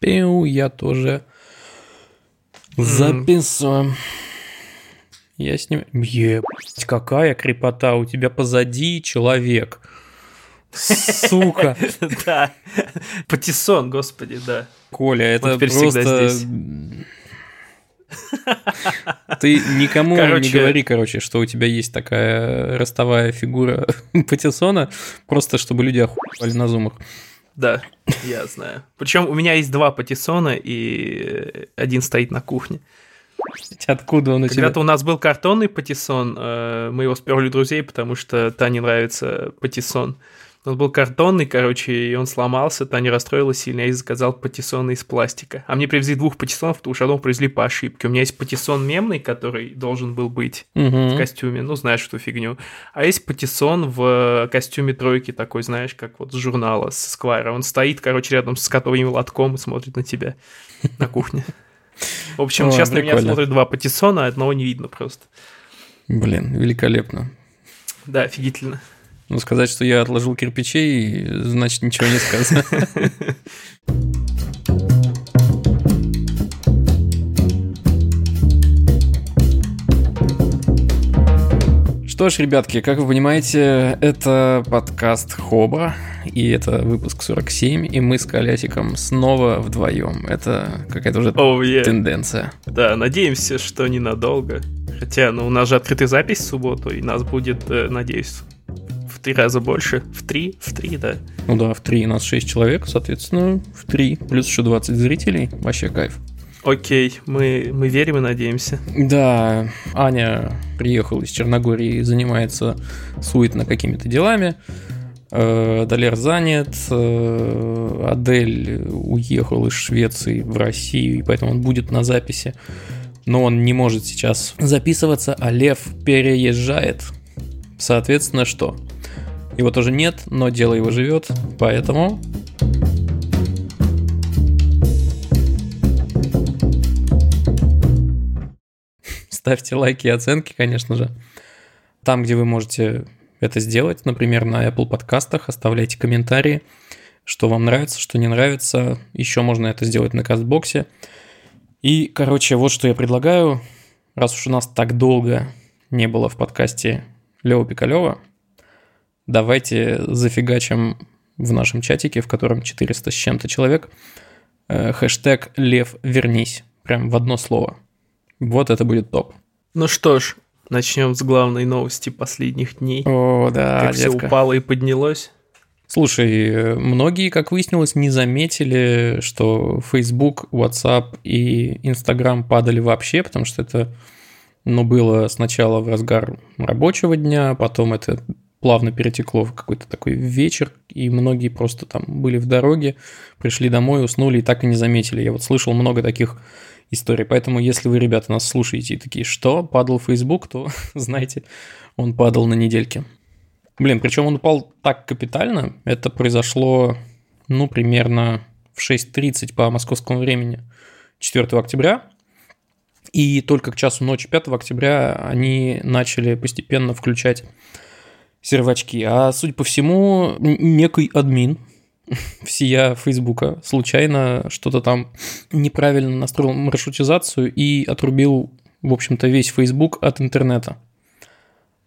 Пиу, я тоже записываю. Я с ним... Ебать, какая крепота, у тебя позади человек. Сука. Да. Патиссон, господи, да. Коля, это просто... Ты никому не Короче- говори, короче, что у тебя есть такая ростовая фигура Патиссона, просто чтобы люди охуевали на зумах. Да, я знаю. Причем у меня есть два патиссона, и один стоит на кухне. Откуда он у тебя? Когда-то у нас был картонный патиссон, э, мы его сперли друзей, потому что Тане нравится патиссон. Нас был картонный, короче, и он сломался, Таня расстроилась сильно, ей заказал патиссон из пластика. А мне привезли двух патиссонов, потому что одного привезли по ошибке. У меня есть патиссон мемный, который должен был быть в Мгм. костюме, ну, знаешь эту фигню. А есть патиссон в костюме тройки такой, знаешь, как вот с журнала, с Сквайра. Он стоит, короче, рядом с котовым лотком и смотрит на тебя на кухне. В общем, О, сейчас на меня смотрят два патиссона, а одного не видно просто. Блин, великолепно. Да, офигительно. Ну, сказать, что я отложил кирпичей, значит, ничего не сказано. Что ж, ребятки, как вы понимаете, это подкаст Хоба, и это выпуск 47, и мы с Колясиком снова вдвоем. Это какая-то уже Оу, е. тенденция. Да, надеемся, что ненадолго. Хотя, ну, у нас же открытая запись в субботу, и нас будет, э, надеюсь, три раза больше. В три? В три, да. Ну да, в три нас 6 человек, соответственно, в три плюс еще 20 зрителей. Вообще кайф. Окей, мы, мы верим и надеемся. Да, Аня приехала из Черногории и занимается суетно какими-то делами. Э, Далер занят, э, Адель уехал из Швеции в Россию, и поэтому он будет на записи. Но он не может сейчас записываться, а Лев переезжает. Соответственно, что? Его тоже нет, но дело его живет, поэтому ставьте лайки и оценки, конечно же. Там, где вы можете это сделать, например, на Apple подкастах, оставляйте комментарии, что вам нравится, что не нравится. Еще можно это сделать на Кастбоксе. И, короче, вот что я предлагаю. Раз уж у нас так долго не было в подкасте Лева Пикалева, давайте зафигачим в нашем чатике, в котором 400 с чем-то человек, э, хэштег «Лев, вернись». Прям в одно слово. Вот это будет топ. Ну что ж, начнем с главной новости последних дней. О, да, как все детка. упало и поднялось. Слушай, многие, как выяснилось, не заметили, что Facebook, WhatsApp и Instagram падали вообще, потому что это ну, было сначала в разгар рабочего дня, потом это плавно перетекло в какой-то такой вечер, и многие просто там были в дороге, пришли домой, уснули и так и не заметили. Я вот слышал много таких историй, поэтому если вы, ребята, нас слушаете и такие, что, падал Facebook, то знаете, он падал на недельке. Блин, причем он упал так капитально. Это произошло, ну, примерно в 6.30 по московскому времени 4 октября. И только к часу ночи 5 октября они начали постепенно включать сервачки. А, судя по всему, некий админ всея Фейсбука случайно что-то там неправильно настроил маршрутизацию и отрубил, в общем-то, весь Facebook от интернета.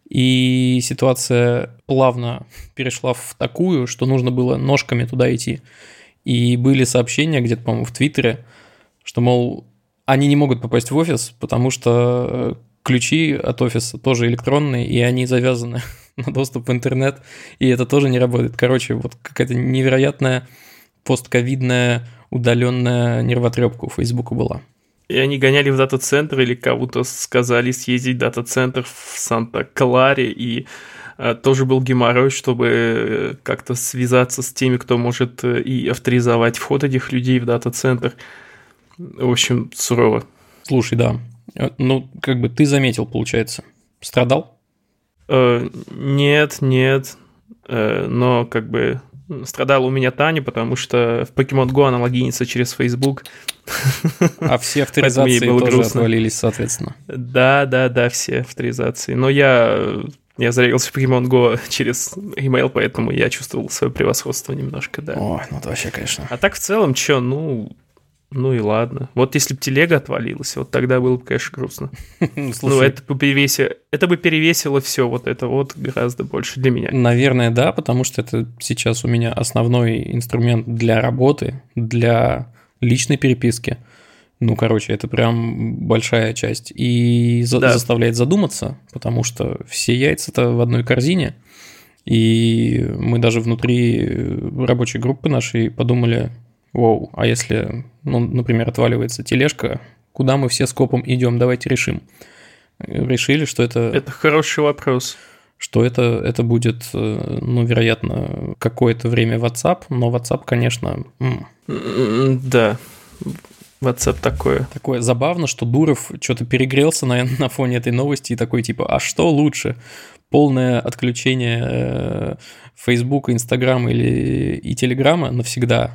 И ситуация плавно перешла в такую, что нужно было ножками туда идти. И были сообщения где-то, по-моему, в Твиттере, что, мол, они не могут попасть в офис, потому что э, ключи от офиса тоже электронные, и они завязаны на доступ в интернет, и это тоже не работает. Короче, вот какая-то невероятная постковидная удаленная нервотрепка у Фейсбука была. И они гоняли в дата-центр или кому-то сказали съездить в дата-центр в Санта-Кларе, и э, тоже был геморрой, чтобы э, как-то связаться с теми, кто может э, и авторизовать вход этих людей в дата-центр. В общем, сурово. Слушай, да. Ну, как бы ты заметил, получается. Страдал? Э, нет, нет, э, но как бы страдала у меня Таня, потому что в Pokemon Go она логинится через Facebook. А все авторизации тоже грустно. отвалились, соответственно. Да, да, да, все авторизации. Но я, я зарегался в Pokemon Go через email, поэтому я чувствовал свое превосходство немножко, да. Ой, ну это вообще, конечно. А так в целом, что, ну, Ну и ладно. Вот если бы телега отвалилась, вот тогда было бы, конечно, грустно. Ну, это бы перевесило, это бы перевесило все вот это вот гораздо больше для меня. Наверное, да, потому что это сейчас у меня основной инструмент для работы, для личной переписки. Ну, короче, это прям большая часть. И за- Да. заставляет задуматься, потому что все яйца-то в одной корзине. И мы даже внутри рабочей группы нашей подумали, вау, а если, ну, например, отваливается тележка, куда мы все скопом идем, давайте решим. Решили, что это, Это хороший вопрос. что это, это будет, э, ну, вероятно, какое-то время WhatsApp, но WhatsApp, конечно, м, Да. WhatsApp такое. Такое забавно, что Дуров что-то перегрелся на, на фоне этой новости и такой типа, а что лучше? Полное отключение э, Фейсбука, Инстаграма или и Телеграма навсегда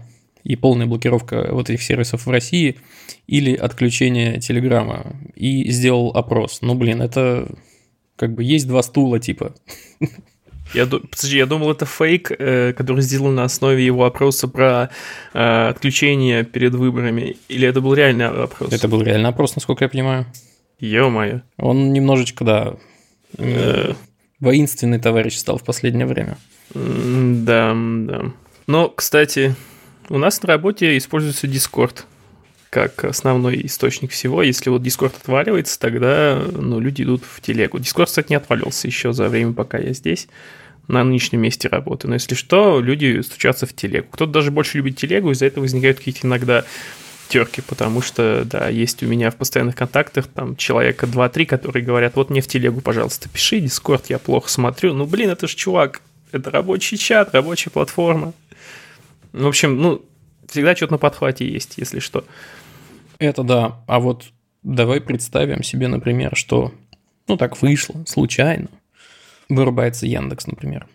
и полная блокировка вот этих сервисов в России или отключение Телеграма и сделал опрос. Ну, блин, это как бы есть два стула типа. Я, подожди, я думал, это фейк, э, который сделан на основе его опроса про э, отключение перед выборами. Или это был реальный опрос? Это был реально опрос, насколько я понимаю. Ё-моё. Он немножечко, да, Э, воинственный товарищ стал в последнее время. Да, да. Но, кстати, у нас на работе используется Discord как основной источник всего. Если вот Discord отваливается, тогда ну, люди идут в телегу. Discord, кстати, не отвалился еще за время, пока я здесь, на нынешнем месте работы. Но если что, люди стучатся в телегу. Кто-то даже больше любит телегу, из-за этого возникают какие-то иногда терки, потому что, да, есть у меня в постоянных контактах там человека 2-3, которые говорят, вот мне в телегу, пожалуйста, пиши, Дискорд, я плохо смотрю. Ну, блин, это ж чувак, это рабочий чат, рабочая платформа. В общем, ну, всегда что-то на подхвате есть, если что. Это да. А вот давай представим себе, например, что, ну так вышло, случайно, вырубается Яндекс, например.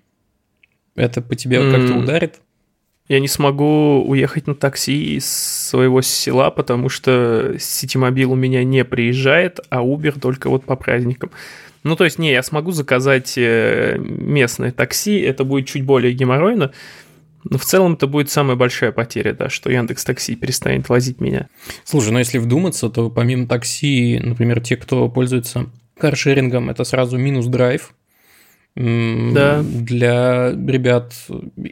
Это по тебе как-то М. ударит? Я не смогу уехать на такси из своего села, потому что Ситимобил у меня не приезжает, а Uber только вот по праздникам. Ну, то есть, не, я смогу заказать э, местное такси, это будет чуть более геморройно, но в целом это будет самая большая потеря, да, что Яндекс Такси перестанет возить меня. Слушай, ну если вдуматься, то помимо такси, например, те, кто пользуется каршерингом, это сразу минус драйв. Да. Для ребят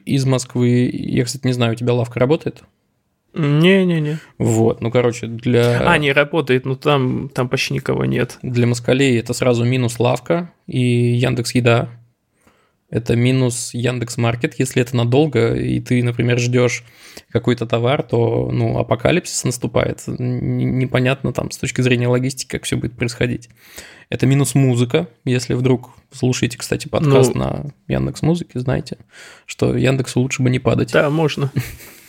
из Москвы, я, кстати, не знаю, у тебя лавка работает? Не-не-не. Вот, ну, короче, для... А, не работает, но там, там почти никого нет. Для москалей это сразу минус лавка и Яндекс Еда. Это минус Яндекс Маркет, если это надолго, и ты, например, ждешь какой-то товар, то ну, апокалипсис наступает. Непонятно там с точки зрения логистики, как все будет происходить. Это минус музыка. Если вдруг слушаете, кстати, подкаст Ну- на Яндекс Музыке, знаете, что Яндексу лучше бы не падать. Да, можно.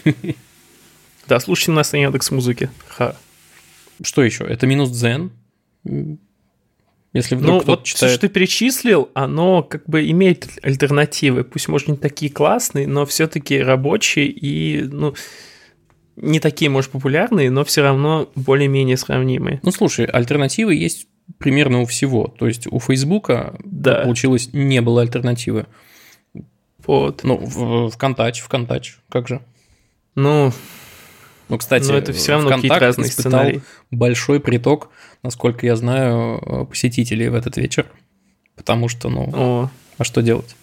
Да, слушайте нас на Яндекс Музыке. Ха. Что еще? Это минус Дзен. Если вдруг Ну, вот все, читает... что ты перечислил, оно как бы имеет альтернативы. Пусть, может, не такие классные, но все-таки рабочие и, ну, не такие, может, популярные, но все равно более-менее сравнимые. Ну, слушай, альтернативы есть примерно у всего. То есть у Фейсбука Да. получилось не было альтернативы. Вот. Ну, в- ВКонтач, ВКонтач, как же? Ну, Ну, кстати, но это все равно какие-то разные испытал сценарии. большой приток, насколько я знаю, э, посетителей в этот вечер. Потому что, ну, О, а что делать?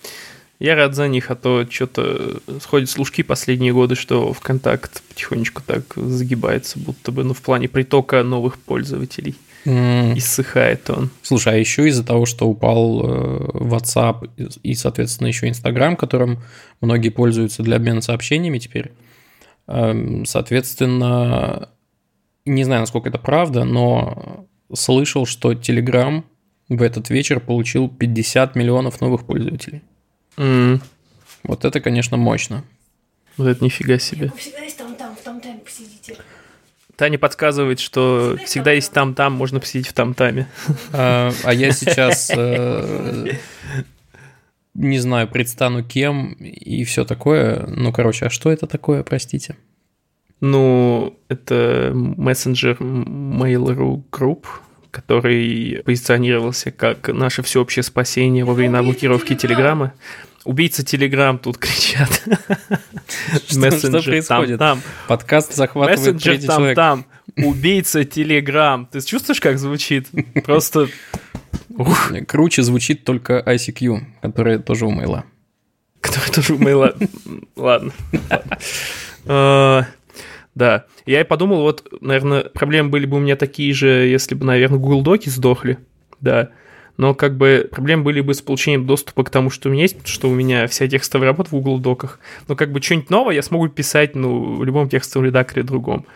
я рад за них, а то что-то сходят служки последние годы, что ВКонтакт потихонечку так загибается, будто бы, ну, в плане притока новых пользователей. Иссыхает он. Слушай, а еще из-за того, что упал э, WhatsApp и, соответственно, еще Instagram, которым многие пользуются для обмена сообщениями теперь, соответственно, не знаю, насколько это правда, но слышал, что Telegram в этот вечер получил 50 миллионов новых пользователей. М, Вот это, конечно, мощно. Вот это нифига себе. Вы всегда есть там-там, в там-таме посидите. Таня подсказывает, что всегда есть там-там, можно посидеть в там-таме. А, а я сейчас э, не знаю, предстану кем и все такое. Ну, короче, а что это такое, простите? Ну, это мессенджер Mail.ru Group, который позиционировался как наше всеобщее спасение во времена блокировки Телеграма. Убийца Телеграм тут кричат. Что, что происходит? Там, Подкаст захватывает Мессенджер там, человек. там. Убийца Телеграм. Ты чувствуешь, как звучит? Просто... Ух, Круче звучит только ICQ, которая тоже у мейла. который тоже у мейла. Ладно. ладно. А, Да. Я и подумал, вот, наверное, проблемы были бы у меня такие же, если бы, наверное, Google Доки сдохли. Да. Но как бы проблемы были бы с получением доступа к тому, что у меня есть, потому что у меня вся текстовая работа в Google Доках. Но как бы что-нибудь новое я смогу писать, ну, в любом текстовом редакторе другом.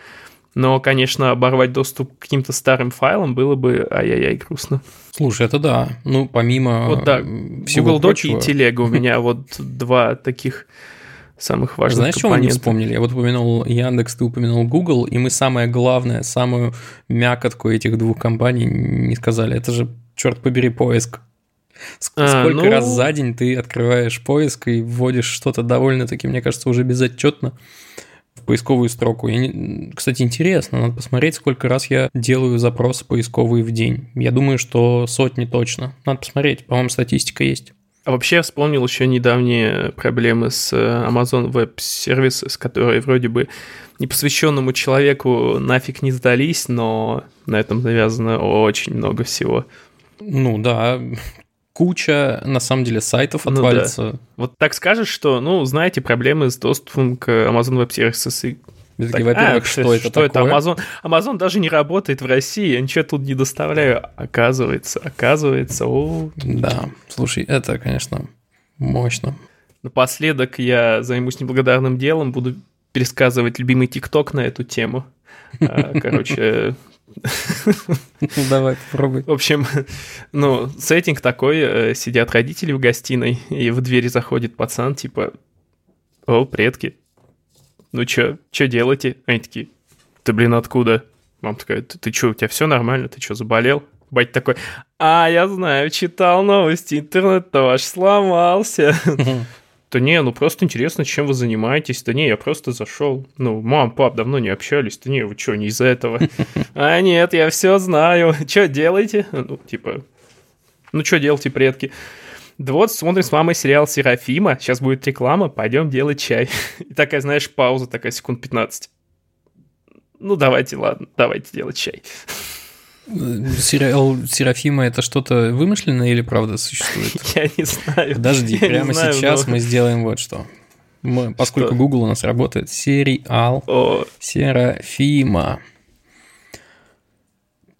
Но, конечно, оборвать доступ к каким-то старым файлам было бы ай-яй-яй грустно. Слушай, это да. Ну, помимо Вот да, всего Google прочего, и Телега у меня вот два таких самых важных Знаешь, чего мы не вспомнили? Я вот упомянул Яндекс, ты упомянул Google, и мы самое главное, самую мякотку этих двух компаний не сказали. Это же, черт побери, поиск. Ск- А, Сколько ну- раз за день ты открываешь поиск и вводишь что-то довольно-таки, мне кажется, уже безотчетно в поисковую строку. Я не- Кстати, интересно, надо посмотреть, сколько раз я делаю запросы поисковые в день. Я думаю, что сотни точно. Надо посмотреть, по-моему, статистика есть. А вообще я вспомнил еще недавние проблемы с э, Amazon Web Services, которые вроде бы непосвященному человеку нафиг не сдались, но на этом завязано очень много всего. Ну да, куча, на самом деле, сайтов Ну да. отвалится. Вот так скажешь, что, ну, знаете, проблемы с доступом к Amazon Web Services. И так, Во-первых, а, что, это что такое? Amazon? Amazon даже не работает в России, я ничего тут не доставляю. Оказывается, оказывается, о, Да, слушай, это, конечно, мощно. Напоследок я займусь неблагодарным делом, буду пересказывать любимый ТикТок на эту тему. А, Короче, Ну, давай, попробуй. в общем, ну, сеттинг такой, э, сидят родители в гостиной, и в двери заходит пацан, типа, о, предки, ну чё, чё делаете? Они такие, ты, блин, откуда? Мама такая, ты, ты чё, у тебя все нормально, ты чё, заболел? Батя такой, а, я знаю, читал новости, интернет ваш сломался. Да не, ну просто интересно, чем вы занимаетесь. Да не, я просто зашел. Ну, мам, пап, давно не общались. Да не, вы что, не из-за этого? А нет, я все знаю. Что делаете? Ну, типа, ну что делаете, предки? Да вот, смотрим с мамой сериал Серафима. Сейчас будет реклама, пойдем делать чай. И такая, знаешь, пауза, такая секунд 15. Ну, давайте, ладно, давайте делать чай. Сериал Серафима это что-то вымышленное или правда существует? Я не знаю. Подожди, Я прямо знаю, сейчас но- мы сделаем вот что. Мы, поскольку Что? Google у нас работает, сериал О, Серафима.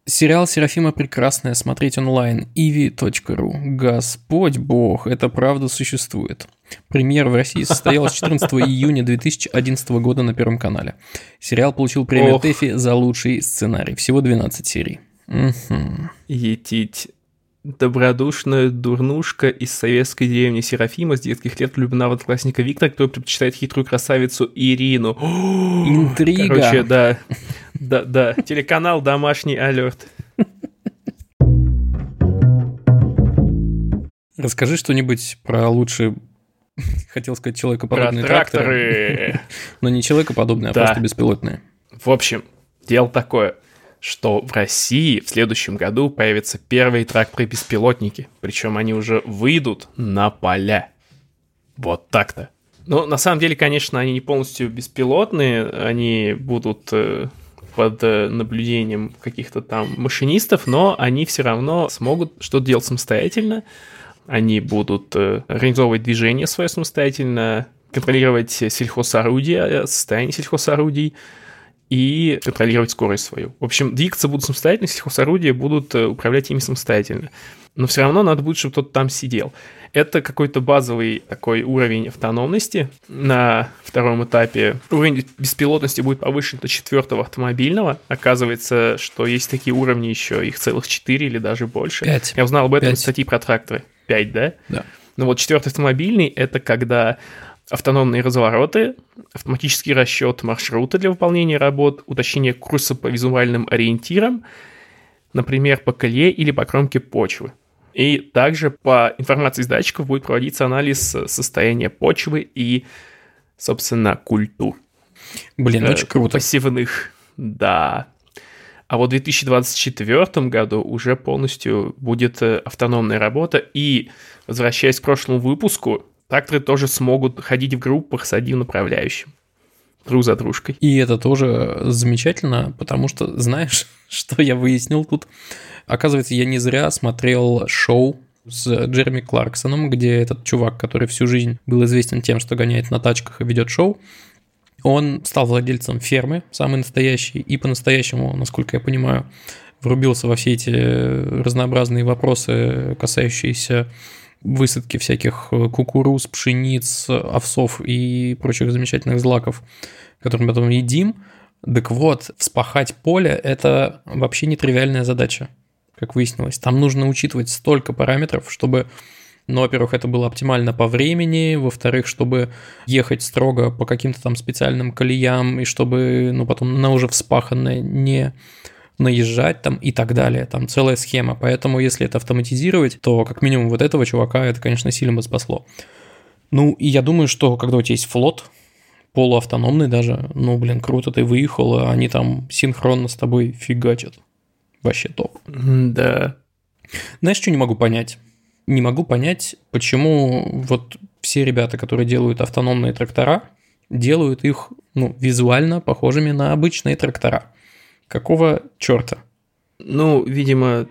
Сериал Серафима прекрасная, смотреть онлайн. ivi.ru. Господь Бог, это правда существует. Премьера в России состоялась 14 июня 2011 года на Первом канале. Сериал получил премию. ТЭФИ за лучший сценарий. Всего 12 серий. Етить. Добродушная дурнушка из советской деревни Серафима с детских лет влюблена в одноклассника Виктора, который предпочитает хитрую красавицу Ирину. Интрига. Короче, да. Да, да. Телеканал «Домашний алерт». Расскажи что-нибудь про лучший, хотел сказать, Про человекоподобные тракторы, тракторы. но не человекоподобные, а Да. просто беспилотные. В общем, дело такое, что в России в следующем году появятся первые тракторы-беспилотники. Причем они уже выйдут на поля. Вот так-то. Ну, на самом деле, конечно, они не полностью беспилотные, они будут э, под э, наблюдением каких-то там машинистов, но они все равно смогут что-то делать самостоятельно. Они будут э, организовывать движение свое самостоятельно, контролировать сельхозорудия, э, состояние сельхозорудий, и контролировать скорость свою. В общем, двигаться будут самостоятельно, сельхозорудия будут э, управлять ими самостоятельно. Но все равно надо будет, чтобы кто-то там сидел. Это какой-то базовый такой уровень автономности. На втором этапе уровень беспилотности будет повышен до четвертого автомобильного. Оказывается, что есть такие уровни еще, их целых четыре или даже больше. Пять. Я узнал об этом из статьи про тракторы. Пять, да? Да. Ну вот четвертый автомобильный – это когда автономные развороты, автоматический расчет маршрута для выполнения работ, уточнение курса по визуальным ориентирам, например, по колее или по кромке почвы. И также по информации из датчиков будет проводиться анализ состояния почвы и, собственно, культур. Блин, Э, очень круто. Пассивных, да. А вот в 2024 году уже полностью будет э, автономная работа. И, возвращаясь к прошлому выпуску, тракторы тоже смогут ходить в группах с одним направляющим. Друг за дружкой. И это тоже замечательно, потому что, знаешь, что я выяснил тут? Оказывается, я не зря смотрел шоу с Джереми Кларксоном, где этот чувак, который всю жизнь был известен тем, что гоняет на тачках и ведет шоу, он стал владельцем фермы, самый настоящий, и по-настоящему, насколько я понимаю, врубился во все эти разнообразные вопросы, касающиеся высадки всяких кукуруз, пшениц, овсов и прочих замечательных злаков, которые мы потом едим. Так вот, вспахать поле – это вообще нетривиальная задача как выяснилось. Там нужно учитывать столько параметров, чтобы ну, во-первых, это было оптимально по времени, во-вторых, чтобы ехать строго по каким-то там специальным колеям, и чтобы, ну, потом на уже вспаханное не наезжать там и так далее. Там целая схема. Поэтому, если это автоматизировать, то как минимум вот этого чувака это, конечно, сильно бы спасло. Ну, и я думаю, что когда у тебя есть флот, полуавтономный даже, ну, блин, круто, ты выехал, а они там синхронно с тобой фигачат. Вообще топ. Да. Знаешь, что не могу понять? Не могу понять, почему вот все ребята, которые делают автономные трактора, делают их ну, визуально похожими на обычные трактора. Какого черта? Ну, видимо,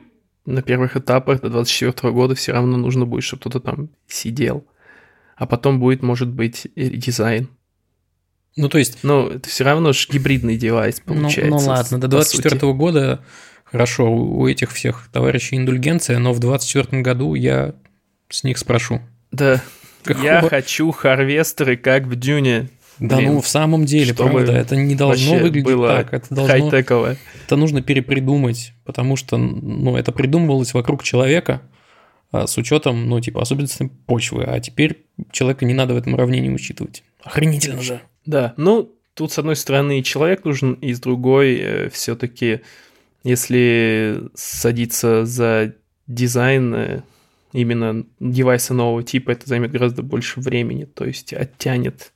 на первых этапах до 24 года все равно нужно будет, чтобы кто-то там сидел. А потом будет, может быть, дизайн. Ну, то есть... Ну, это все равно же гибридный девайс получается. Ну, ну ладно, до 24 года Хорошо, у этих всех товарищей индульгенция, но в 24 году я с них спрошу. Да. Какого... Я хочу харвестеры, как в Дюне. Да, Блин, ну в самом деле, правда, это не должно выглядеть было так. Это должно. Хай-тековое. Это нужно перепридумать, потому что, ну, это придумывалось вокруг человека а, с учетом, ну, типа, особенностей почвы, а теперь человека не надо в этом уравнении учитывать. Охренительно же. Да, ну, тут, с одной стороны, человек нужен, и с другой, э, все-таки если садиться за дизайн э, именно девайса нового типа, это займет гораздо больше времени, то есть оттянет,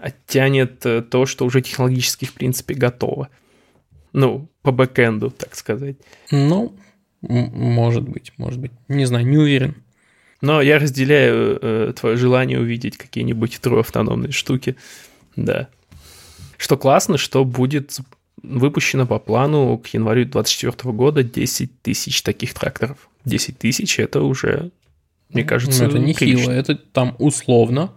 оттянет э, то, что уже технологически, в принципе, готово. Ну, по бэкэнду, так сказать. Ну, может быть, может быть. Не знаю, не уверен. Но я разделяю э, твое желание увидеть какие-нибудь трое автономные штуки. Да. Что классно, что будет выпущено по плану к январю 2024 года 10 тысяч таких тракторов. 10 тысяч это уже, мне кажется, ну, это не хило, это там условно,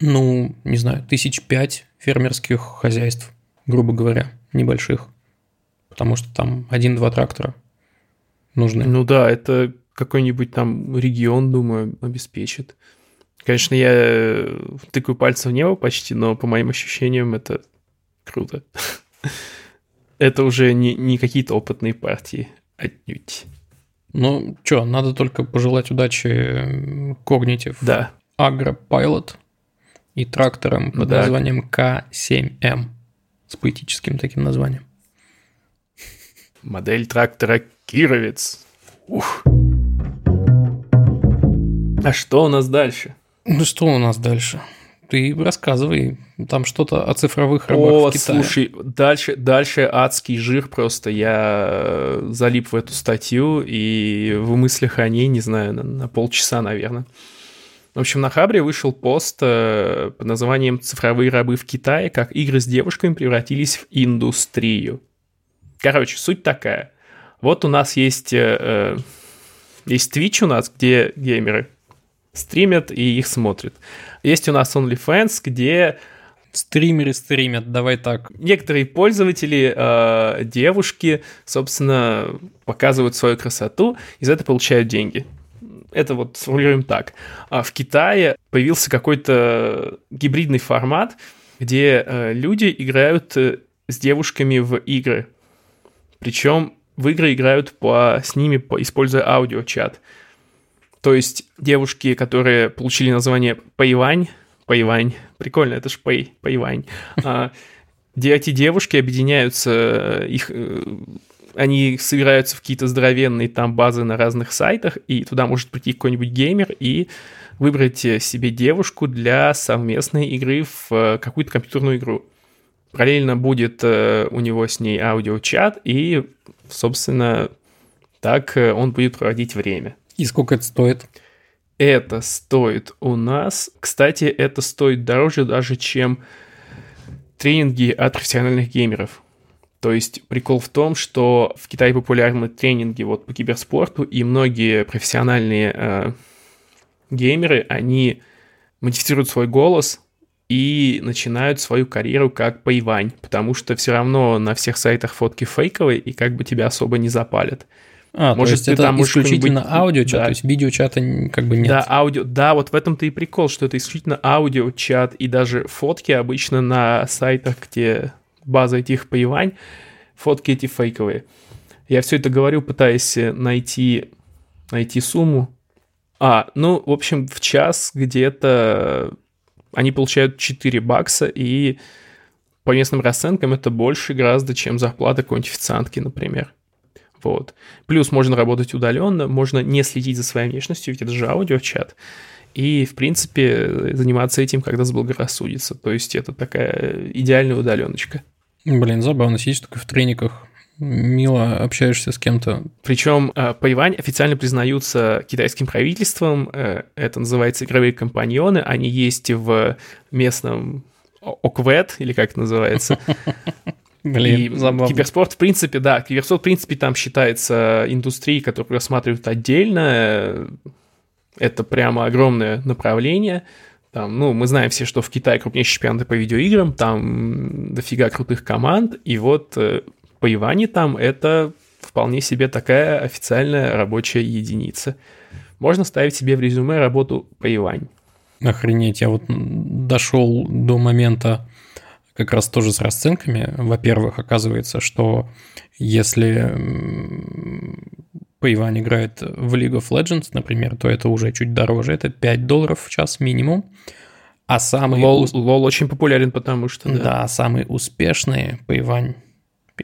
ну, не знаю, тысяч пять фермерских хозяйств, грубо говоря, небольших. Потому что там один-два трактора нужны. Ну да, это какой-нибудь там регион, думаю, обеспечит. Конечно, я тыкаю пальцем в небо почти, но по моим ощущениям это круто. Это уже не, не какие-то опытные партии отнюдь. Ну, что, надо только пожелать удачи Cognitive да. Agropilot и тракторам под да. названием К7М с поэтическим таким названием. Модель трактора Кировец. Ух. А что у нас дальше? Ну что у нас дальше? Ты рассказывай, там что-то о цифровых рабах О, в Китае. слушай, дальше, дальше адский жир просто. Я э, залип в эту статью, и в мыслях о ней, не знаю, на, на полчаса, наверное. В общем, на Хабре вышел пост э, под названием «Цифровые рабы в Китае. Как игры с девушками превратились в индустрию». Короче, суть такая. Вот у нас есть, э, э есть Twitch у нас, где геймеры стримят и их смотрят. Есть у нас OnlyFans, где Стримеры стримят, давай так. Некоторые пользователи, э, девушки, собственно, показывают свою красоту, и за это получают деньги. Это вот сформулируем так. А в Китае появился какой-то гибридный формат, где э, люди играют э, с девушками в игры. Причем в игры играют по, с ними, по, используя аудиочат. То есть девушки, которые получили название Пэйвань, Пэйвань, прикольно, это ж Пэй, Пэйвань, а, эти девушки объединяются, их, э, они собираются в какие-то здоровенные там базы на разных сайтах, и туда может прийти какой-нибудь геймер и выбрать себе девушку для совместной игры в э, какую-то компьютерную игру. Параллельно будет э, у него с ней аудиочат, и, собственно, так он будет проводить время. И сколько это стоит? это стоит у нас? Кстати, это стоит дороже даже, чем тренинги от профессиональных геймеров. То есть прикол в том, что в Китае популярны тренинги вот по киберспорту, и многие профессиональные э, геймеры, они модифицируют свой голос и начинают свою карьеру как поивань, потому что все равно на всех сайтах фотки фейковые, и как бы тебя особо не запалят. А, Может, то есть это там исключительно аудиочат, да. то есть видеочата как бы нет. Да, аудио, да, вот в этом-то и прикол, что это исключительно аудиочат, и даже фотки обычно на сайтах, где база этих поивань, фотки эти фейковые. Я все это говорю, пытаясь найти, найти сумму. А, ну, в общем, в час где-то они получают 4 бакса, и по местным расценкам это больше гораздо, чем зарплата какой-нибудь официантки, например. Вот. Плюс можно работать удаленно, можно не следить за своей внешностью, ведь это же аудиочат. И, в принципе, заниматься этим, когда заблагорассудится. То есть это такая идеальная удаленочка. Блин, забавно, сидишь только в трениках, мило общаешься с кем-то. Причем э, Пайвань официально признаются китайским правительством, э, это называется игровые компаньоны, они есть в местном ОКВЭД, или как это называется. Блин, и забавно. Киберспорт, в принципе, да, киберспорт, в принципе, там считается индустрией, которую рассматривают отдельно. Это прямо огромное направление. Там, ну, мы знаем все, что в Китае крупнейшие чемпионаты по видеоиграм, там дофига крутых команд, и вот э, по Иване там это вполне себе такая официальная рабочая единица. Можно ставить себе в резюме работу по Ивань. Охренеть, я вот дошел до момента как раз тоже с расценками. Во-первых, оказывается, что если Пейван играет в League of Legends, например, то это уже чуть дороже, это 5 долларов в час минимум. А самый... Лол, ус... Лол очень популярен, потому что... Да, да самые успешные Пейвань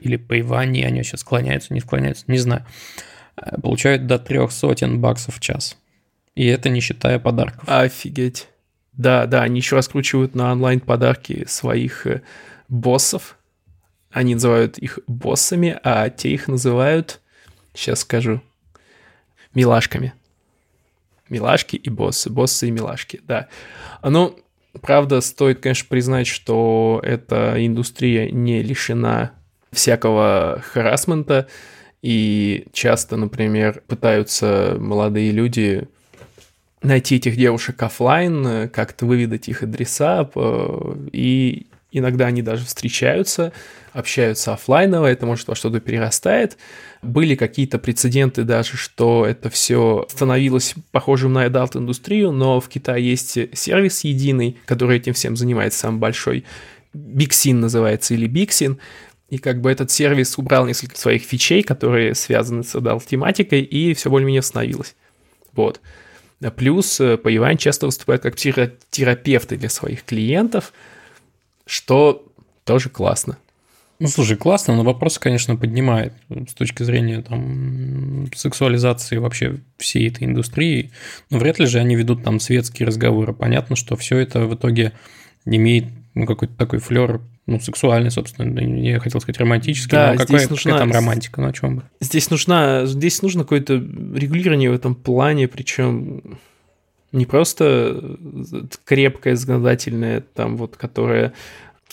или Пейвани, они сейчас склоняются, не склоняются, не знаю, э, получают до трех сотен баксов в час. И это не считая подарков. Офигеть. Да, да, они еще раскручивают на онлайн подарки своих э, боссов. Они называют их боссами, а те их называют Сейчас скажу. Милашками. Милашки и боссы. Боссы и милашки, да. Ну, правда, стоит, конечно, признать, что эта индустрия не лишена всякого харасмента, и часто, например, пытаются молодые люди найти этих девушек офлайн, как-то выведать их адреса, и иногда они даже встречаются, общаются офлайново, это может во что-то перерастает. Были какие-то прецеденты даже, что это все становилось похожим на адалт-индустрию, но в Китае есть сервис единый, который этим всем занимается, самый большой. Bixin называется или Bixin. И как бы этот сервис убрал несколько своих фичей, которые связаны с адалт-тематикой, и все более-менее остановилось. Вот. Плюс э, Поивань часто выступает как терапевты для своих клиентов, что тоже классно. Ну, слушай, классно, но вопрос, конечно, поднимает с точки зрения там сексуализации вообще всей этой индустрии. Но вряд ли же они ведут там светские разговоры. Понятно, что все это в итоге имеет ну, какой-то такой флер, ну, сексуальный, собственно, я хотел сказать романтический, да, но какая, нужна, какая там романтика, ну о чем бы? Здесь нужна, здесь нужно какое-то регулирование в этом плане, причем не просто крепкое законодательное, там вот, которое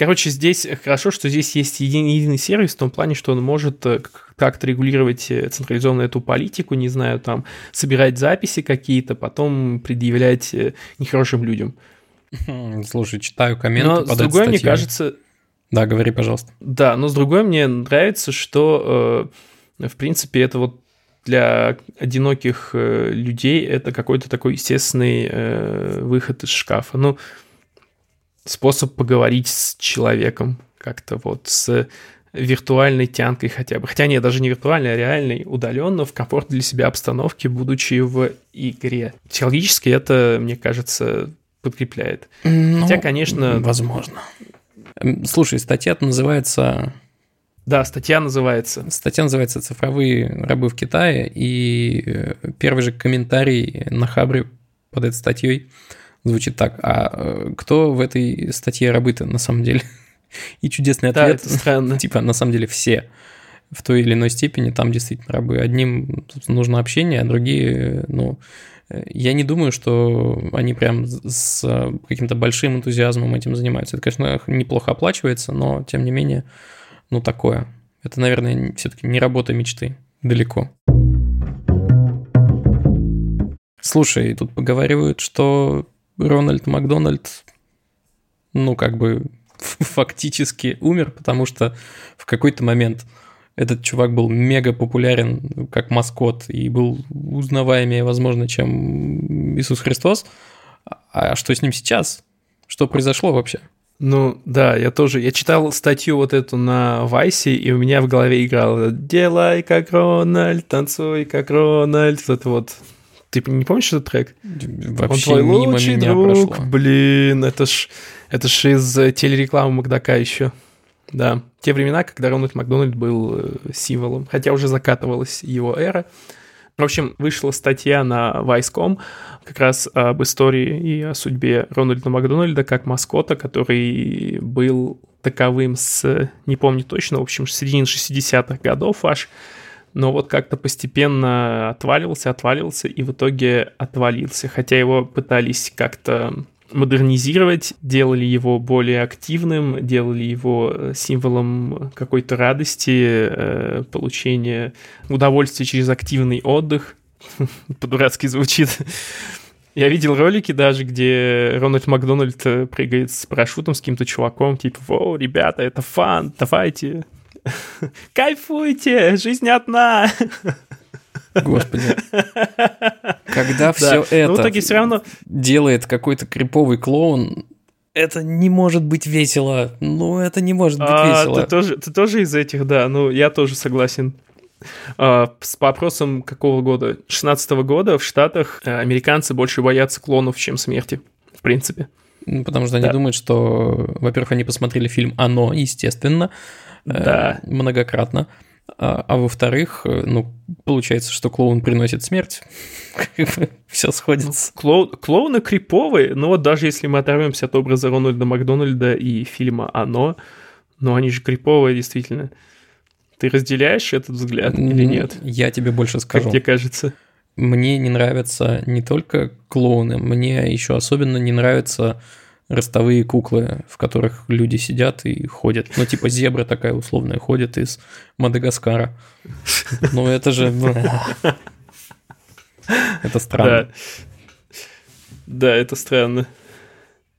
Короче, здесь хорошо, что здесь есть единый, единый сервис в том плане, что он может э, как-то регулировать э, централизованно эту политику, не знаю, там, собирать записи какие-то, потом предъявлять э, нехорошим людям. Слушай, читаю комменты Но под с другой, мне кажется... Да, говори, пожалуйста. Да, но с другой мне нравится, что, э, в принципе, это вот для одиноких э, людей это какой-то такой естественный э, выход из шкафа. Ну, способ поговорить с человеком как-то вот с виртуальной тянкой хотя бы. Хотя нет, даже не виртуальной, а реальной, удаленно, в комфортной для себя обстановке, будучи в игре. Психологически это, мне кажется, подкрепляет. Ну, Хотя, конечно... Возможно. Слушай, статья называется... Да, статья называется. Статья называется «Цифровые рабы в Китае», и э, первый же комментарий на Хабре под этой статьей звучит так. А э, кто в этой статье рабы-то на самом деле? И чудесный ответ. Да, это странно. типа, на самом деле, все. в той или иной степени там действительно рабы. Одним нужно общение, а другие, ну, я не думаю, что они прям с каким-то большим энтузиазмом этим занимаются. Это, конечно, неплохо оплачивается, но тем не менее, ну такое. Это, наверное, все-таки не работа мечты. Далеко. Слушай, тут поговаривают, что Рональд Макдональд, ну, как бы фактически умер, потому что в какой-то момент этот чувак был мега популярен как маскот и был узнаваемее, возможно, чем Иисус Христос. А что с ним сейчас? Что произошло вообще? Ну, да, я тоже. Я читал статью вот эту на Вайсе, и у меня в голове играл «Делай как Рональд, танцуй как Рональд». Вот это вот ты не помнишь этот трек? Вообще Он твой лучший друг. прошло. Блин, это ж, это ж из э, телерекламы Макдака еще. Да, те времена, когда Рональд Макдональд был э, символом, хотя уже закатывалась его эра. В общем, вышла статья на Vice.com как раз об истории и о судьбе Рональда Макдональда как маскота, который был таковым с, не помню точно, в общем, середины 60-х годов аж, но вот как-то постепенно отваливался, отваливался и в итоге отвалился. Хотя его пытались как-то модернизировать, делали его более активным, делали его э, символом какой-то радости, э, получения удовольствия через активный отдых. По-дурацки звучит. Я видел ролики даже, где Рональд Макдональд э, прыгает с парашютом с каким-то чуваком, типа, «Воу, ребята, это фан, давайте, Кайфуйте, жизнь одна. Господи. Когда все. Но это в итоге все равно... делает какой-то криповый клоун, это не может быть весело. Ну, это не может быть А, весело. ты, тоже, ты тоже из этих, да, ну, я тоже согласен. А, с вопросом какого года? 16 года в Штатах э, американцы больше боятся клонов, чем смерти, в принципе. Ну, Потому что они Да. думают, что, во-первых, они посмотрели фильм «Оно», естественно, э, Да. многократно. А, а во-вторых, э, ну, получается, что клоун приносит смерть. Все сходится. Клоу- клоуны криповые, но вот даже если мы оторвемся от образа Рональда Макдональда и фильма «Оно», ну они же криповые, действительно. Ты разделяешь этот взгляд или нет? Я тебе больше Как скажу. тебе кажется? Мне не нравятся не только клоуны, мне еще особенно не нравятся ростовые куклы, в которых люди сидят и ходят. Ну, типа зебра такая условная ходит из Мадагаскара. Ну, это же... Это странно. Да. Это странно.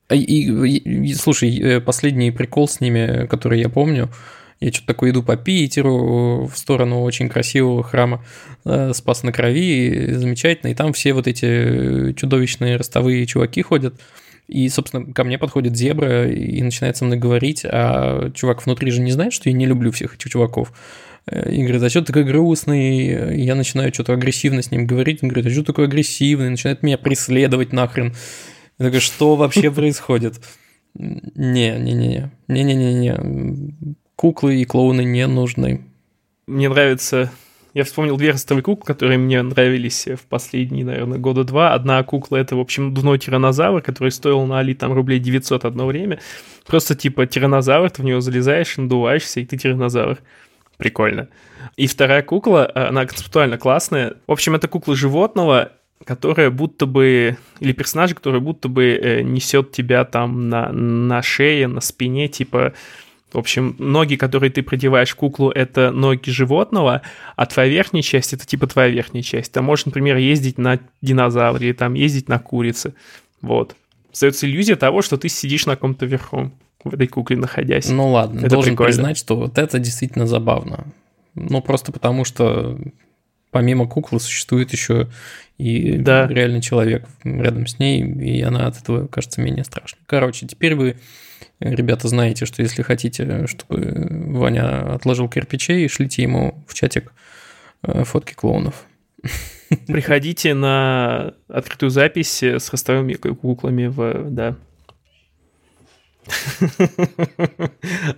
А И, и- и, слушай, э, последний прикол с ними, который я помню, я что-то такое иду по Питеру в сторону очень красивого храма э, Спас на Крови, замечательно, и там все вот эти э, чудовищные ростовые чуваки ходят, и, собственно, ко мне подходит зебра и начинает со мной говорить, а чувак внутри же не знает, что я не люблю всех этих чуваков. Э, И говорит, а что ты такой грустный? И Я начинаю что-то агрессивно с ним говорить. Он говорит, а что такой агрессивный? Начинает меня преследовать нахрен. Я такой, что вообще происходит? Не, не, не, не, не, не, не, куклы и клоуны не нужны. Мне нравится... Я вспомнил две ростовые куклы, которые мне нравились в последние, наверное, года два. Одна кукла — это, в общем, дувной тиранозавр, который стоил на Али там рублей 900 одно время. Просто типа тиранозавр, ты в него залезаешь, надуваешься, и ты тиранозавр. Прикольно. И вторая кукла, она концептуально классная. В общем, это кукла животного, которая будто бы, или персонаж, который будто бы э, несет тебя там на, на шее, на спине, типа, в общем, ноги, которые ты продеваешь в куклу, это ноги животного, а твоя верхняя часть это типа твоя верхняя часть. Ты можешь, например, ездить на динозавре или там ездить на курице. Вот. Создается иллюзия того, что ты сидишь на ком-то верхом в этой кукле находясь. Ну ладно, Это должен прикольно. признать, что вот это действительно забавно. Ну просто потому, что помимо куклы существует еще и Да. реальный человек рядом с ней, и она от этого кажется менее страшной. Короче, теперь вы, ребята, знаете, что если хотите, чтобы Ваня отложил кирпичей, шлите ему в чатик э, фотки клоунов. Приходите на открытую запись с ростовыми куклами в... Да.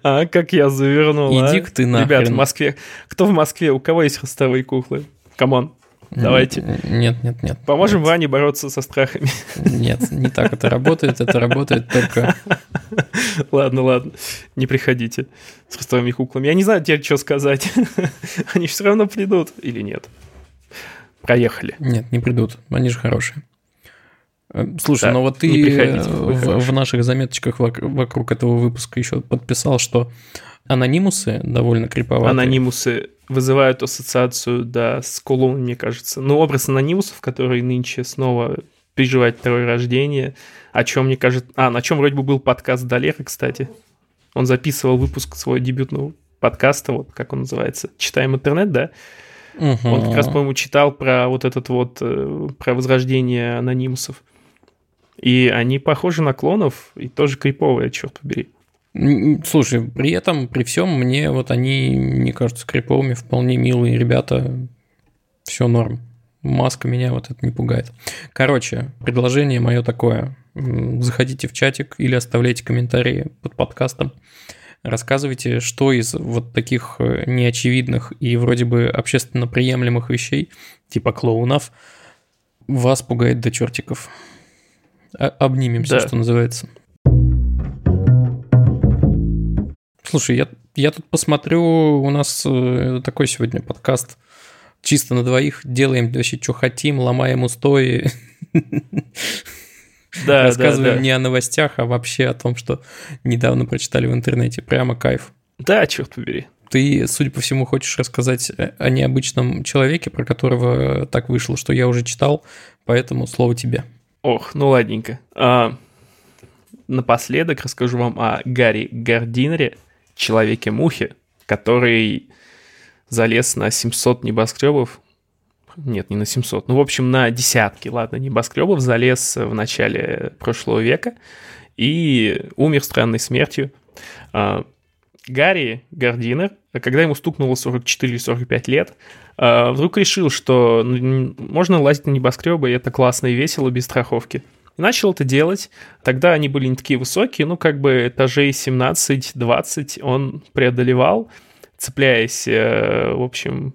А, как я завернул, а? Иди-ка ты нахрен. Ребят, в Москве... Кто в Москве? У кого есть ростовые куклы? Come on. Давайте. Нет, нет, нет. Поможем нет. Ване бороться со страхами. Нет, не так это работает. Это работает только... Ладно, ладно. Не приходите с ростовыми куклами. Я не знаю теперь, что сказать. Они все равно придут или нет. Проехали. Нет, не придут. Они же хорошие. Э, Слушай, Да, ну вот ты э, в, в наших заметочках вок- вокруг этого выпуска еще подписал, что анонимусы довольно криповатые. Анонимусы вызывают ассоциацию, да, с клоуном, мне кажется. Ну, образ анонимусов, который нынче снова переживает второе рождение, о чем, мне кажется... А, на чем вроде бы был подкаст Долера, кстати. Он записывал выпуск своего дебютного подкаста, вот как он называется, «Читаем интернет», да? Мгм. Он как раз, по-моему, читал про вот этот вот, э, про возрождение анонимусов. И они похожи на клонов и тоже криповые, черт побери. Слушай, при этом, при всем, мне вот они не кажутся криповыми, вполне милые ребята. Все норм. Маска меня вот это не пугает. Короче, предложение мое такое. Заходите в чатик или оставляйте комментарии под подкастом. Рассказывайте, что из вот таких э, неочевидных и вроде бы общественно приемлемых вещей, типа клоунов, вас пугает до чертиков. А- Обнимемся, Да. что называется. Слушай, я, я тут посмотрю, у нас э, такой сегодня подкаст чисто на двоих, делаем вообще, что хотим, ломаем устои, Да, рассказываем да, да. не о новостях, а вообще о том, что недавно прочитали в интернете. Прямо кайф. Да, черт побери. Ты, судя по всему, хочешь рассказать о о необычном человеке, про которого так вышло, что я уже читал, поэтому слово тебе. Ох, ну ладненько. А, напоследок расскажу вам о Гарри Гардинере, Человеке-мухе, который залез на 700 небоскребов. Нет, не на 700. Ну, в общем, на десятки, ладно, небоскребов залез в начале прошлого века и умер странной смертью. А, Гарри Гардинер, когда ему стукнуло 44 или 45 лет, а, вдруг решил, что ну, можно лазить на небоскребы, и это классно и весело без страховки. И начал это делать. Тогда они были не такие высокие, ну, как бы этажей 17-20 он преодолевал, цепляясь, э, в общем,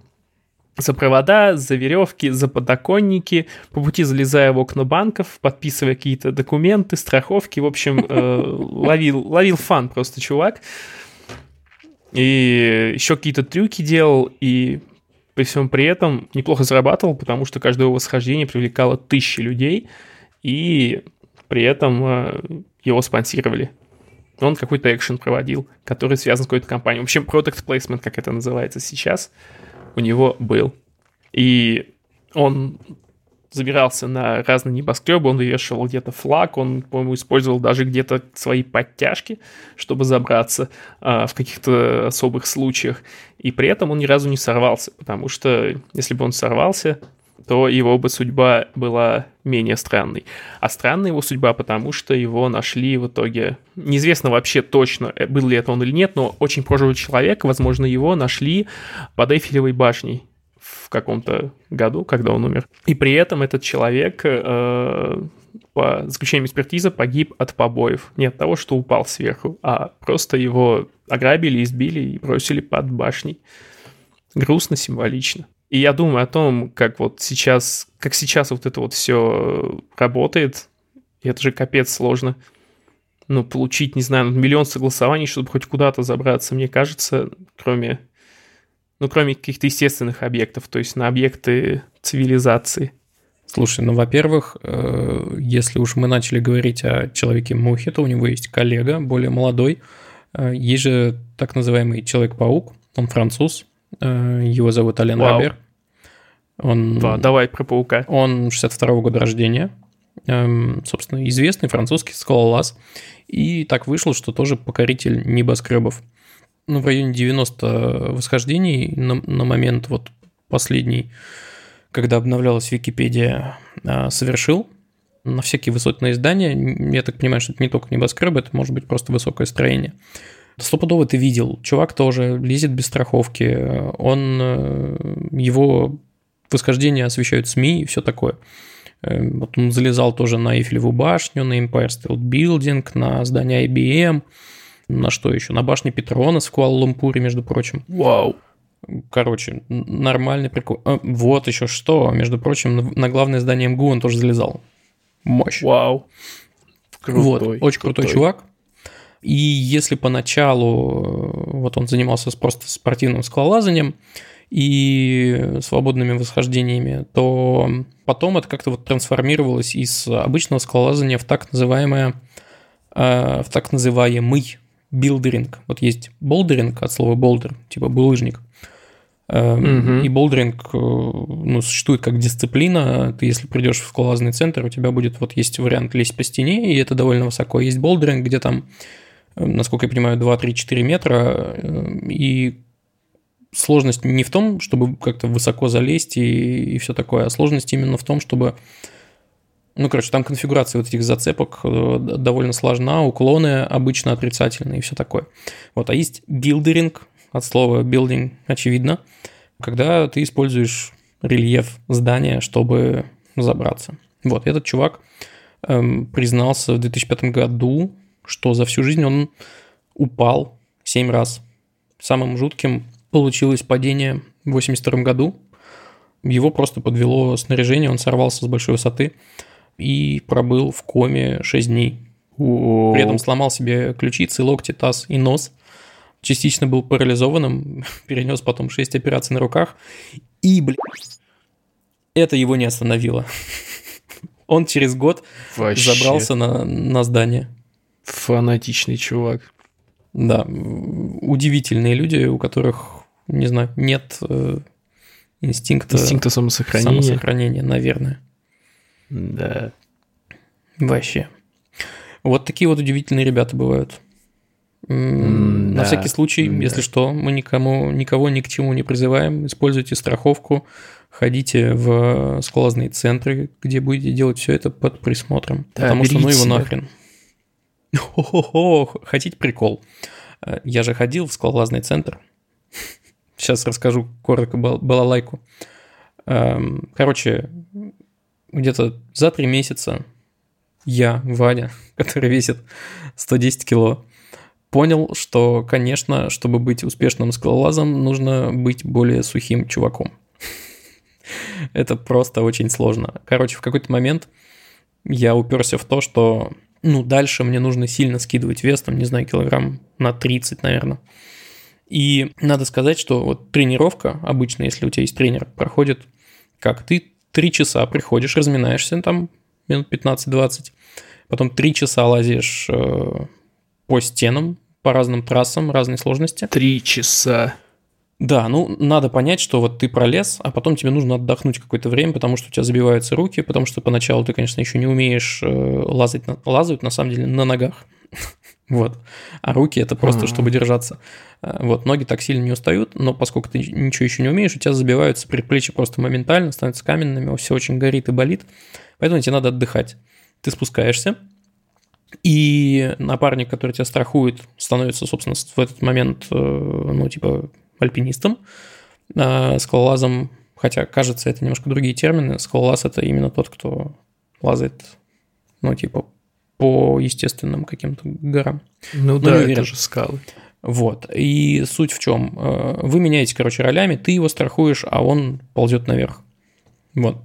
за провода, за веревки, за подоконники, по пути залезая в окна банков, подписывая какие-то документы, страховки, в общем, э, ловил, ловил фан просто чувак. И еще какие-то трюки делал, и при всем при этом неплохо зарабатывал, потому что каждое его восхождение привлекало тысячи людей, и при этом э, его спонсировали. Он какой-то экшен проводил, который связан с какой-то компанией. В общем, product placement, как это называется сейчас, у него был. И он забирался на разные небоскребы, он вывешивал где-то флаг, он, по-моему, использовал даже где-то свои подтяжки, чтобы забраться а, в каких-то особых случаях. И при этом он ни разу не сорвался, потому что если бы он сорвался, то его бы судьба была менее странной. А странная его судьба, потому что его нашли в итоге... Неизвестно вообще точно, э, был ли это он или нет, но очень пожилой человек, возможно, его нашли под Эйфелевой башней в каком-то году, когда он умер. И при этом этот человек, э, по заключениям экспертизы, погиб от побоев. Не от того, что упал сверху, а просто его ограбили, избили и бросили под башней. Грустно, символично. И я думаю о том, как вот сейчас, как сейчас вот это вот все работает, и это же капец сложно. Ну, получить, не знаю, миллион согласований, чтобы хоть куда-то забраться, мне кажется, кроме, ну, кроме каких-то естественных объектов, то есть на объекты цивилизации. Слушай, ну, во-первых, э, если уж мы начали говорить о человеке-мухе, то у него есть коллега, более молодой. Э, Есть же так называемый Человек-паук, он француз, э, его зовут Ален Вау. Робер. Он, Да, давай про паука. он 62 года рождения, эм, собственно, известный французский скалолаз. И так вышло, что тоже покоритель небоскребов. Ну, в районе 90 восхождений на, на момент вот последний, когда обновлялась Википедия, а, совершил на всякие высотные здания. Я так понимаю, что это не только небоскребы, это может быть просто высокое строение. Стопудово ты видел. Чувак тоже лезет без страховки. Он, э, его восхождение освещают СМИ и все такое. Э, Вот он залезал тоже на Эйфелеву башню, на Empire State Building, на здание IBM, на что еще? На башне Петронас в Куала-Лумпуре, между прочим. Вау. короче, нормальный прикол. А, вот еще что, между прочим, на главное здание МГУ он тоже залезал. Мощь. Вау. Крутой, вот, очень крутой, крутой чувак. И если поначалу э, вот он занимался просто спортивным скалолазанием и свободными восхождениями, то потом это как-то вот трансформировалось из обычного скалолазания в так называемое в так называемый buildering. Вот есть bouldering от слова boulder, типа булыжник. Угу. И bouldering э, ну, существует как дисциплина. Ты, если придешь в скалолазный центр, у тебя будет вот есть вариант лезть по стене, и это довольно высоко. Есть bouldering, где там, э, насколько я понимаю, 2-3-4 метра, и сложность не в том, чтобы как-то высоко залезть и, и все такое, а сложность именно в том, чтобы ну, короче, там конфигурация вот этих зацепок э, довольно сложна, уклоны обычно отрицательные и все такое. Вот, а есть buildering, от слова building, очевидно, когда ты используешь рельеф здания, чтобы забраться. Вот, этот чувак эм, признался в 2005 году, что за всю жизнь он упал 7 раз. Самым жутким получилось падение в 82 году. Его просто подвело снаряжение, он сорвался с большой высоты и пробыл в коме 6 дней. О-о-о. При этом сломал себе ключицы, локти, таз и нос. Частично был парализованным, перенес потом 6 операций на руках. И, блин, это его не остановило. Он через год Вообще. забрался на, на здание. Фанатичный чувак. Да, удивительные люди, у которых, не знаю, нет э, инстинкта, инстинкта самосохранения. самосохранения, наверное. Да. Вообще. Вот такие вот удивительные ребята бывают. Mm, На да, всякий случай, да. если что, мы никому, никого ни к чему не призываем. Используйте страховку, ходите в скалазные центры, где будете делать все это под присмотром. Да, потому что ну его нахрен. Хотите прикол? Я же ходил в скалолазный центр. Сейчас расскажу коротко балалайку. Эм, короче, где-то за три месяца я, Ваня, который весит 110 кило, понял, что, конечно, чтобы быть успешным скалолазом, нужно быть более сухим чуваком. Это просто очень сложно. Короче, в какой-то момент я уперся в то, что ну, дальше мне нужно сильно скидывать вес, там, не знаю, килограмм на 30, наверное. И надо сказать, что вот тренировка, обычно, если у тебя есть тренер, проходит как? Ты три часа приходишь, разминаешься там минут 15-20, потом три часа лазишь э, по стенам, по разным трассам, разной сложности. Три часа. Да, ну надо понять, что вот ты пролез, а потом тебе нужно отдохнуть какое-то время, потому что у тебя забиваются руки, потому что поначалу ты, конечно, еще не умеешь э, лазать, на, лазать на самом деле на ногах. Вот. А руки это просто, чтобы держаться. Э, вот, ноги так сильно не устают, но поскольку ты ничего еще не умеешь, у тебя забиваются предплечья просто моментально, становятся каменными, все очень горит и болит, поэтому тебе надо отдыхать. Ты спускаешься, и напарник, который тебя страхует, становится, собственно, в этот момент, э, ну, типа, альпинистом, э, скалолазом, хотя, кажется, это немножко другие термины, скалолаз – это именно тот, кто лазает, ну, типа, по естественным каким-то горам. Ну, ну да, это же скалы. Вот. И суть в чем? Э, вы меняете, короче, ролями, ты его страхуешь, а он ползет наверх. Вот.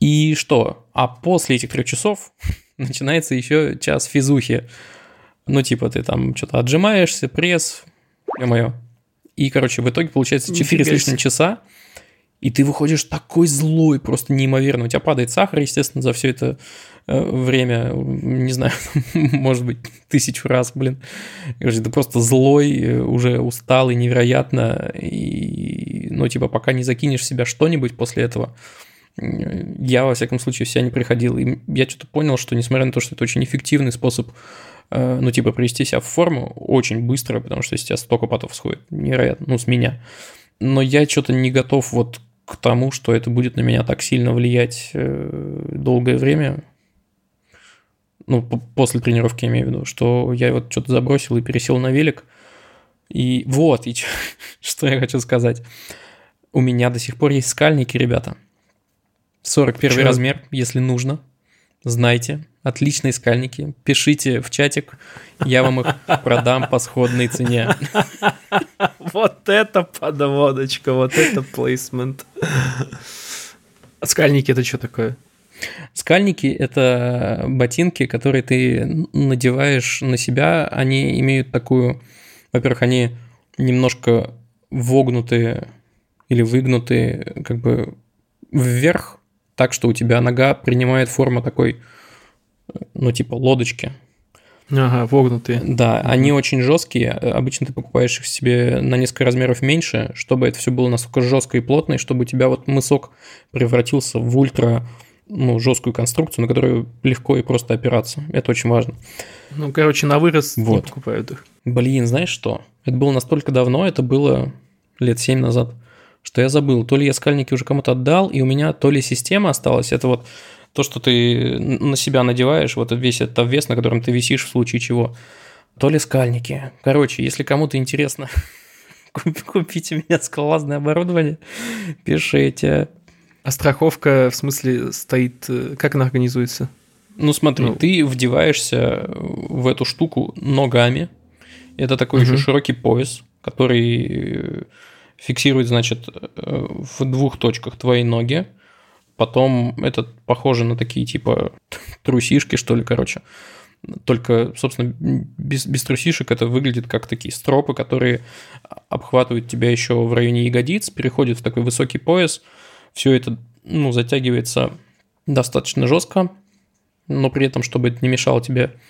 И что? А после этих трех часов начинается еще час физухи. Ну, типа, ты там что-то отжимаешься, пресс, мое. И, короче, в итоге получается 4 с лишним часа, и ты выходишь такой злой, просто неимоверно. У тебя падает сахар, естественно, за все это э, время, не знаю, может быть, тысячу раз, блин. Короче, ты просто злой, э, уже усталый невероятно, и, ну, типа, пока не закинешь в себя что-нибудь после этого, я, во всяком случае, в себя не приходил. И я что-то понял, что, несмотря на то, что это очень эффективный способ, э, ну, типа, привести себя в форму очень быстро, потому что тебя столько потов сходит, невероятно, ну, с меня. Но я что-то не готов вот к тому, что это будет на меня так сильно влиять э, долгое время, ну, после тренировки я имею в виду, что я вот что-то забросил и пересел на велик. И вот, и что я хочу сказать. У меня до сих пор есть скальники, ребята. 41 Чё? размер, если нужно. Знайте, отличные скальники. Пишите в чатик, я вам их продам по сходной цене. Вот это подводочка, вот это плейсмент. Скальники это что такое? Скальники – это ботинки, которые ты надеваешь на себя. Они имеют такую... Во-первых, они немножко вогнутые или выгнутые как бы вверх, так что у тебя нога принимает форму такой, ну, типа лодочки. Ага, вогнутые. Да, они очень жесткие. Обычно ты покупаешь их себе на несколько размеров меньше, чтобы это все было настолько жестко и плотно, и чтобы у тебя вот мысок превратился в ультра ну, жесткую конструкцию, на которую легко и просто опираться. Это очень важно. Ну, короче, на вырос Вот. не покупают их. Блин, знаешь что? Это было настолько давно, это было лет 7 назад, что я забыл. То ли я скальники уже кому-то отдал, и у меня то ли система осталась. Это вот то, что ты на себя надеваешь, вот весь этот обвес, на котором ты висишь в случае чего. То ли скальники. Короче, если кому-то интересно, куп- купите у меня скалолазное оборудование, пишите. А страховка, в смысле, стоит... э, Как она организуется? Ну смотри, Ну. ты вдеваешься в эту штуку ногами. Это такой Мгм. еще широкий пояс, который э, фиксирует, значит, э, в двух точках твои ноги. Потом это похоже на такие типа трусишки, что ли, короче. Только, собственно, без, без трусишек это выглядит как такие стропы, которые обхватывают тебя еще в районе ягодиц, переходят в такой высокий пояс. Все это ну, затягивается достаточно жестко, но при этом, чтобы это не мешало тебе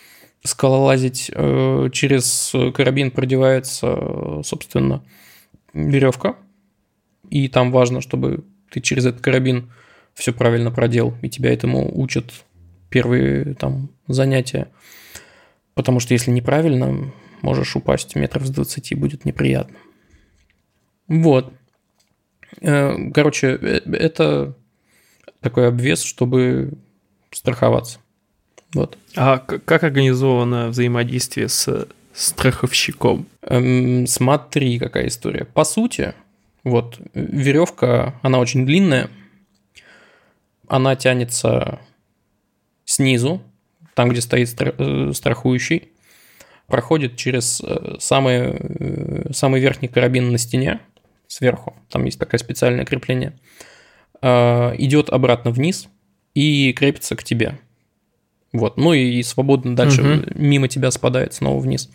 скалолазить, э, через карабин продевается, собственно, веревка. И там важно, чтобы ты через этот карабин все правильно проделал, и тебя этому учат первые там занятия. Потому что если неправильно, можешь упасть метров с 20, будет неприятно. Вот. Э, Короче, э, это такой обвес, чтобы страховаться. Вот. А как организовано взаимодействие с страховщиком? Эм, смотри, какая история. По сути, вот веревка, она очень длинная, она тянется снизу, там, где стоит э, страхующий, проходит через э, самый, э, самый верхний карабин на стене сверху, там есть такое специальное крепление, идет обратно вниз и крепится к тебе. Вот, ну и свободно дальше Мгм. мимо тебя спадает снова вниз.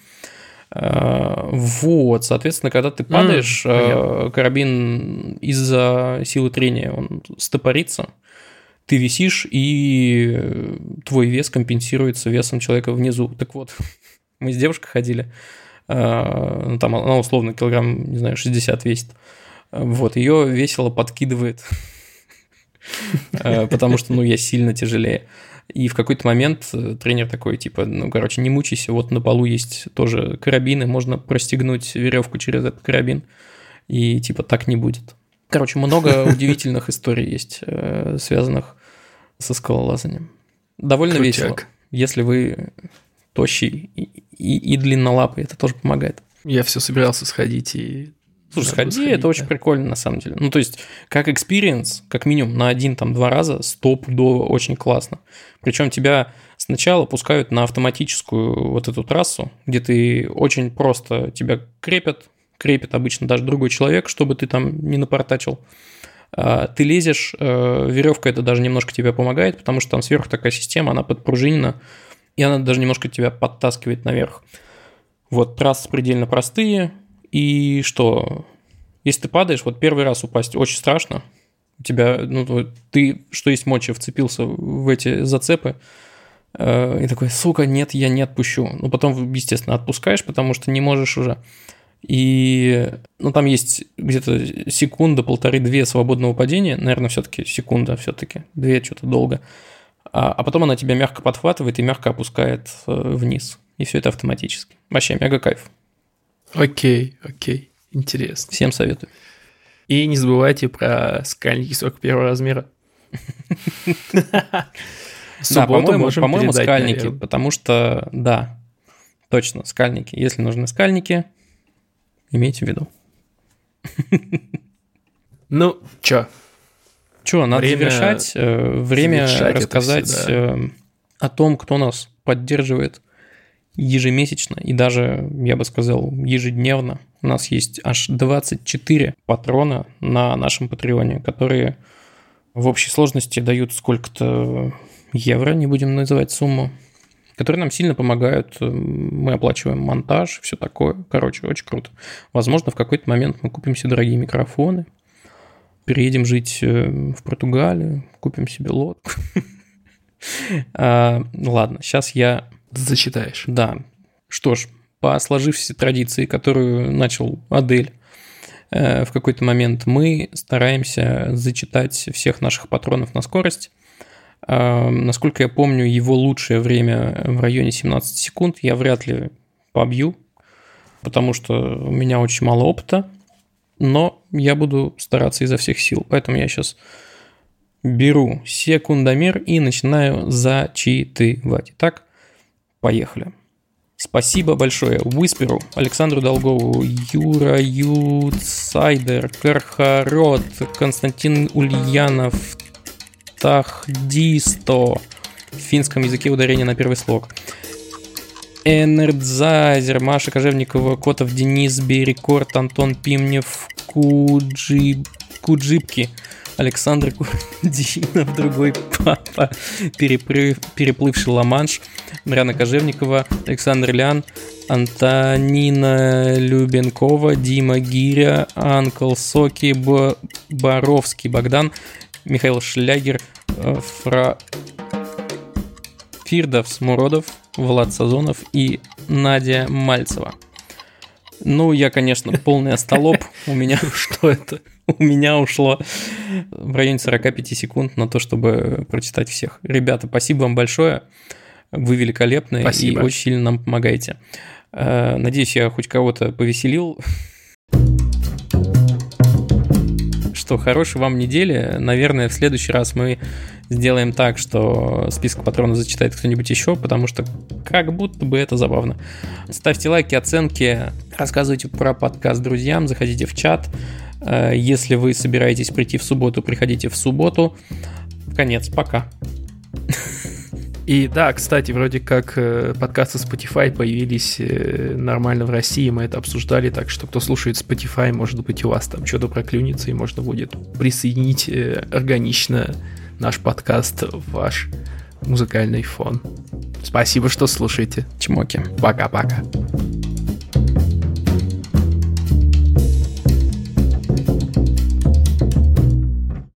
Вот, соответственно, когда ты падаешь, э, понятно. карабин из-за силы трения он стопорится, ты висишь, и э, твой вес компенсируется весом человека внизу. Так вот, мы с девушкой ходили, э, ну, там она условно килограмм, не знаю, 60 весит. Вот, ее весело подкидывает, э, потому что, ну, я сильно тяжелее. И в какой-то момент тренер такой, типа, ну, короче, не мучайся, вот на полу есть тоже карабины, можно простегнуть веревку через этот карабин, и типа так не будет. Короче, много удивительных историй есть, э, связанных со скалолазанием. Довольно Крутяк. весело. Если вы тощий и, и, и длиннолапый, это тоже помогает. Я все собирался сходить и... Слушай, сходи, сходить, это очень да. прикольно на самом деле. Ну, то есть, как experience, как минимум на один, там, два раза, стопудово очень классно. Причем тебя сначала пускают на автоматическую вот эту трассу, где ты очень просто тебя крепят, крепит обычно даже другой человек, чтобы ты там не напортачил. А, Ты лезешь, э, веревка это даже немножко тебе помогает, потому что там сверху такая система, она подпружинена, и она даже немножко тебя подтаскивает наверх. Вот трассы предельно простые, и что, если ты падаешь, вот первый раз упасть очень страшно, у тебя, ну, ты, что есть мочи, вцепился в эти зацепы, э, и такой, сука, нет, я не отпущу. Ну, потом, естественно, отпускаешь, потому что не можешь уже. И, ну, там есть где-то секунда, полторы-две свободного падения, наверное, все-таки секунда, все-таки, две что-то долго. А, а потом она тебя мягко подхватывает и мягко опускает э, вниз. И все это автоматически. Вообще, мега кайф. Окей, окей. Интересно. Всем советую. И не забывайте про скальники 41 размера. Да, по-моему, по-моему скальники, потому что, да, точно, скальники. Если нужны скальники, имейте в виду. Ну, чё? Че, надо Время завершать. э, Время завершать рассказать всё, да. э, о том, кто нас поддерживает ежемесячно и даже, я бы сказал, ежедневно У нас есть аж 24 патрона на нашем Патреоне, которые в общей сложности дают сколько-то евро, не будем называть сумму, которые нам сильно помогают. Мы оплачиваем монтаж, все такое. Короче, очень круто. Возможно, в какой-то момент мы купим себе дорогие микрофоны, переедем жить э, в Португалию, купим себе лодку. А, ладно, сейчас я... Зачитаешь. Да. Что ж, по сложившейся традиции, которую начал Адель э, в какой-то момент, мы стараемся зачитать всех наших патронов на скорость. А, насколько я помню, его лучшее время в районе 17 секунд я вряд ли побью, потому что у меня очень мало опыта, но я буду стараться изо всех сил. Поэтому я сейчас беру секундомер и начинаю зачитывать. Итак, поехали. Спасибо большое Висперу, Александру Долгову, Юра Юцайдер, Кархарот, Константин Ульянов, Тахдисто. В финском языке ударение на первый слог. Энердзайзер, Маша Кожевникова, Котов, Денис, Берекорд, Антон Пимнев, Куджи... Куджипки, Александр Кудинов, другой папа, переплыв, переплывший Ла-Манш, Марьяна Кожевникова, Александр Лян, Антонина Любенкова, Дима Гиря, Анкл Соки. Боровский Богдан, Михаил Шлягер, э, Фра... Фирдов Смуродов, Влад Сазонов и Надя Мальцева. Ну, я, конечно, полный остолоп. У меня... Что это? У меня ушло в районе 45 секунд на то, чтобы прочитать всех. Ребята, спасибо вам большое. Вы великолепны Спасибо. и очень сильно нам помогаете. Э, Надеюсь, я хоть кого-то повеселил. Что, хорошей вам недели. Наверное, в следующий раз мы сделаем так, что список патронов зачитает кто-нибудь еще, потому что как будто бы это забавно. Ставьте лайки, оценки, рассказывайте про подкаст друзьям, заходите в чат. Э, Если вы собираетесь прийти в субботу, приходите в субботу. Конец, пока. И да, кстати, вроде как э, подкасты Spotify появились э, нормально в России, мы это обсуждали, так что кто слушает Spotify, может быть, у вас там что-то проклюнется, и можно будет присоединить э, органично наш подкаст в ваш музыкальный фон. Спасибо, что слушаете. Чмоки. Пока-пока.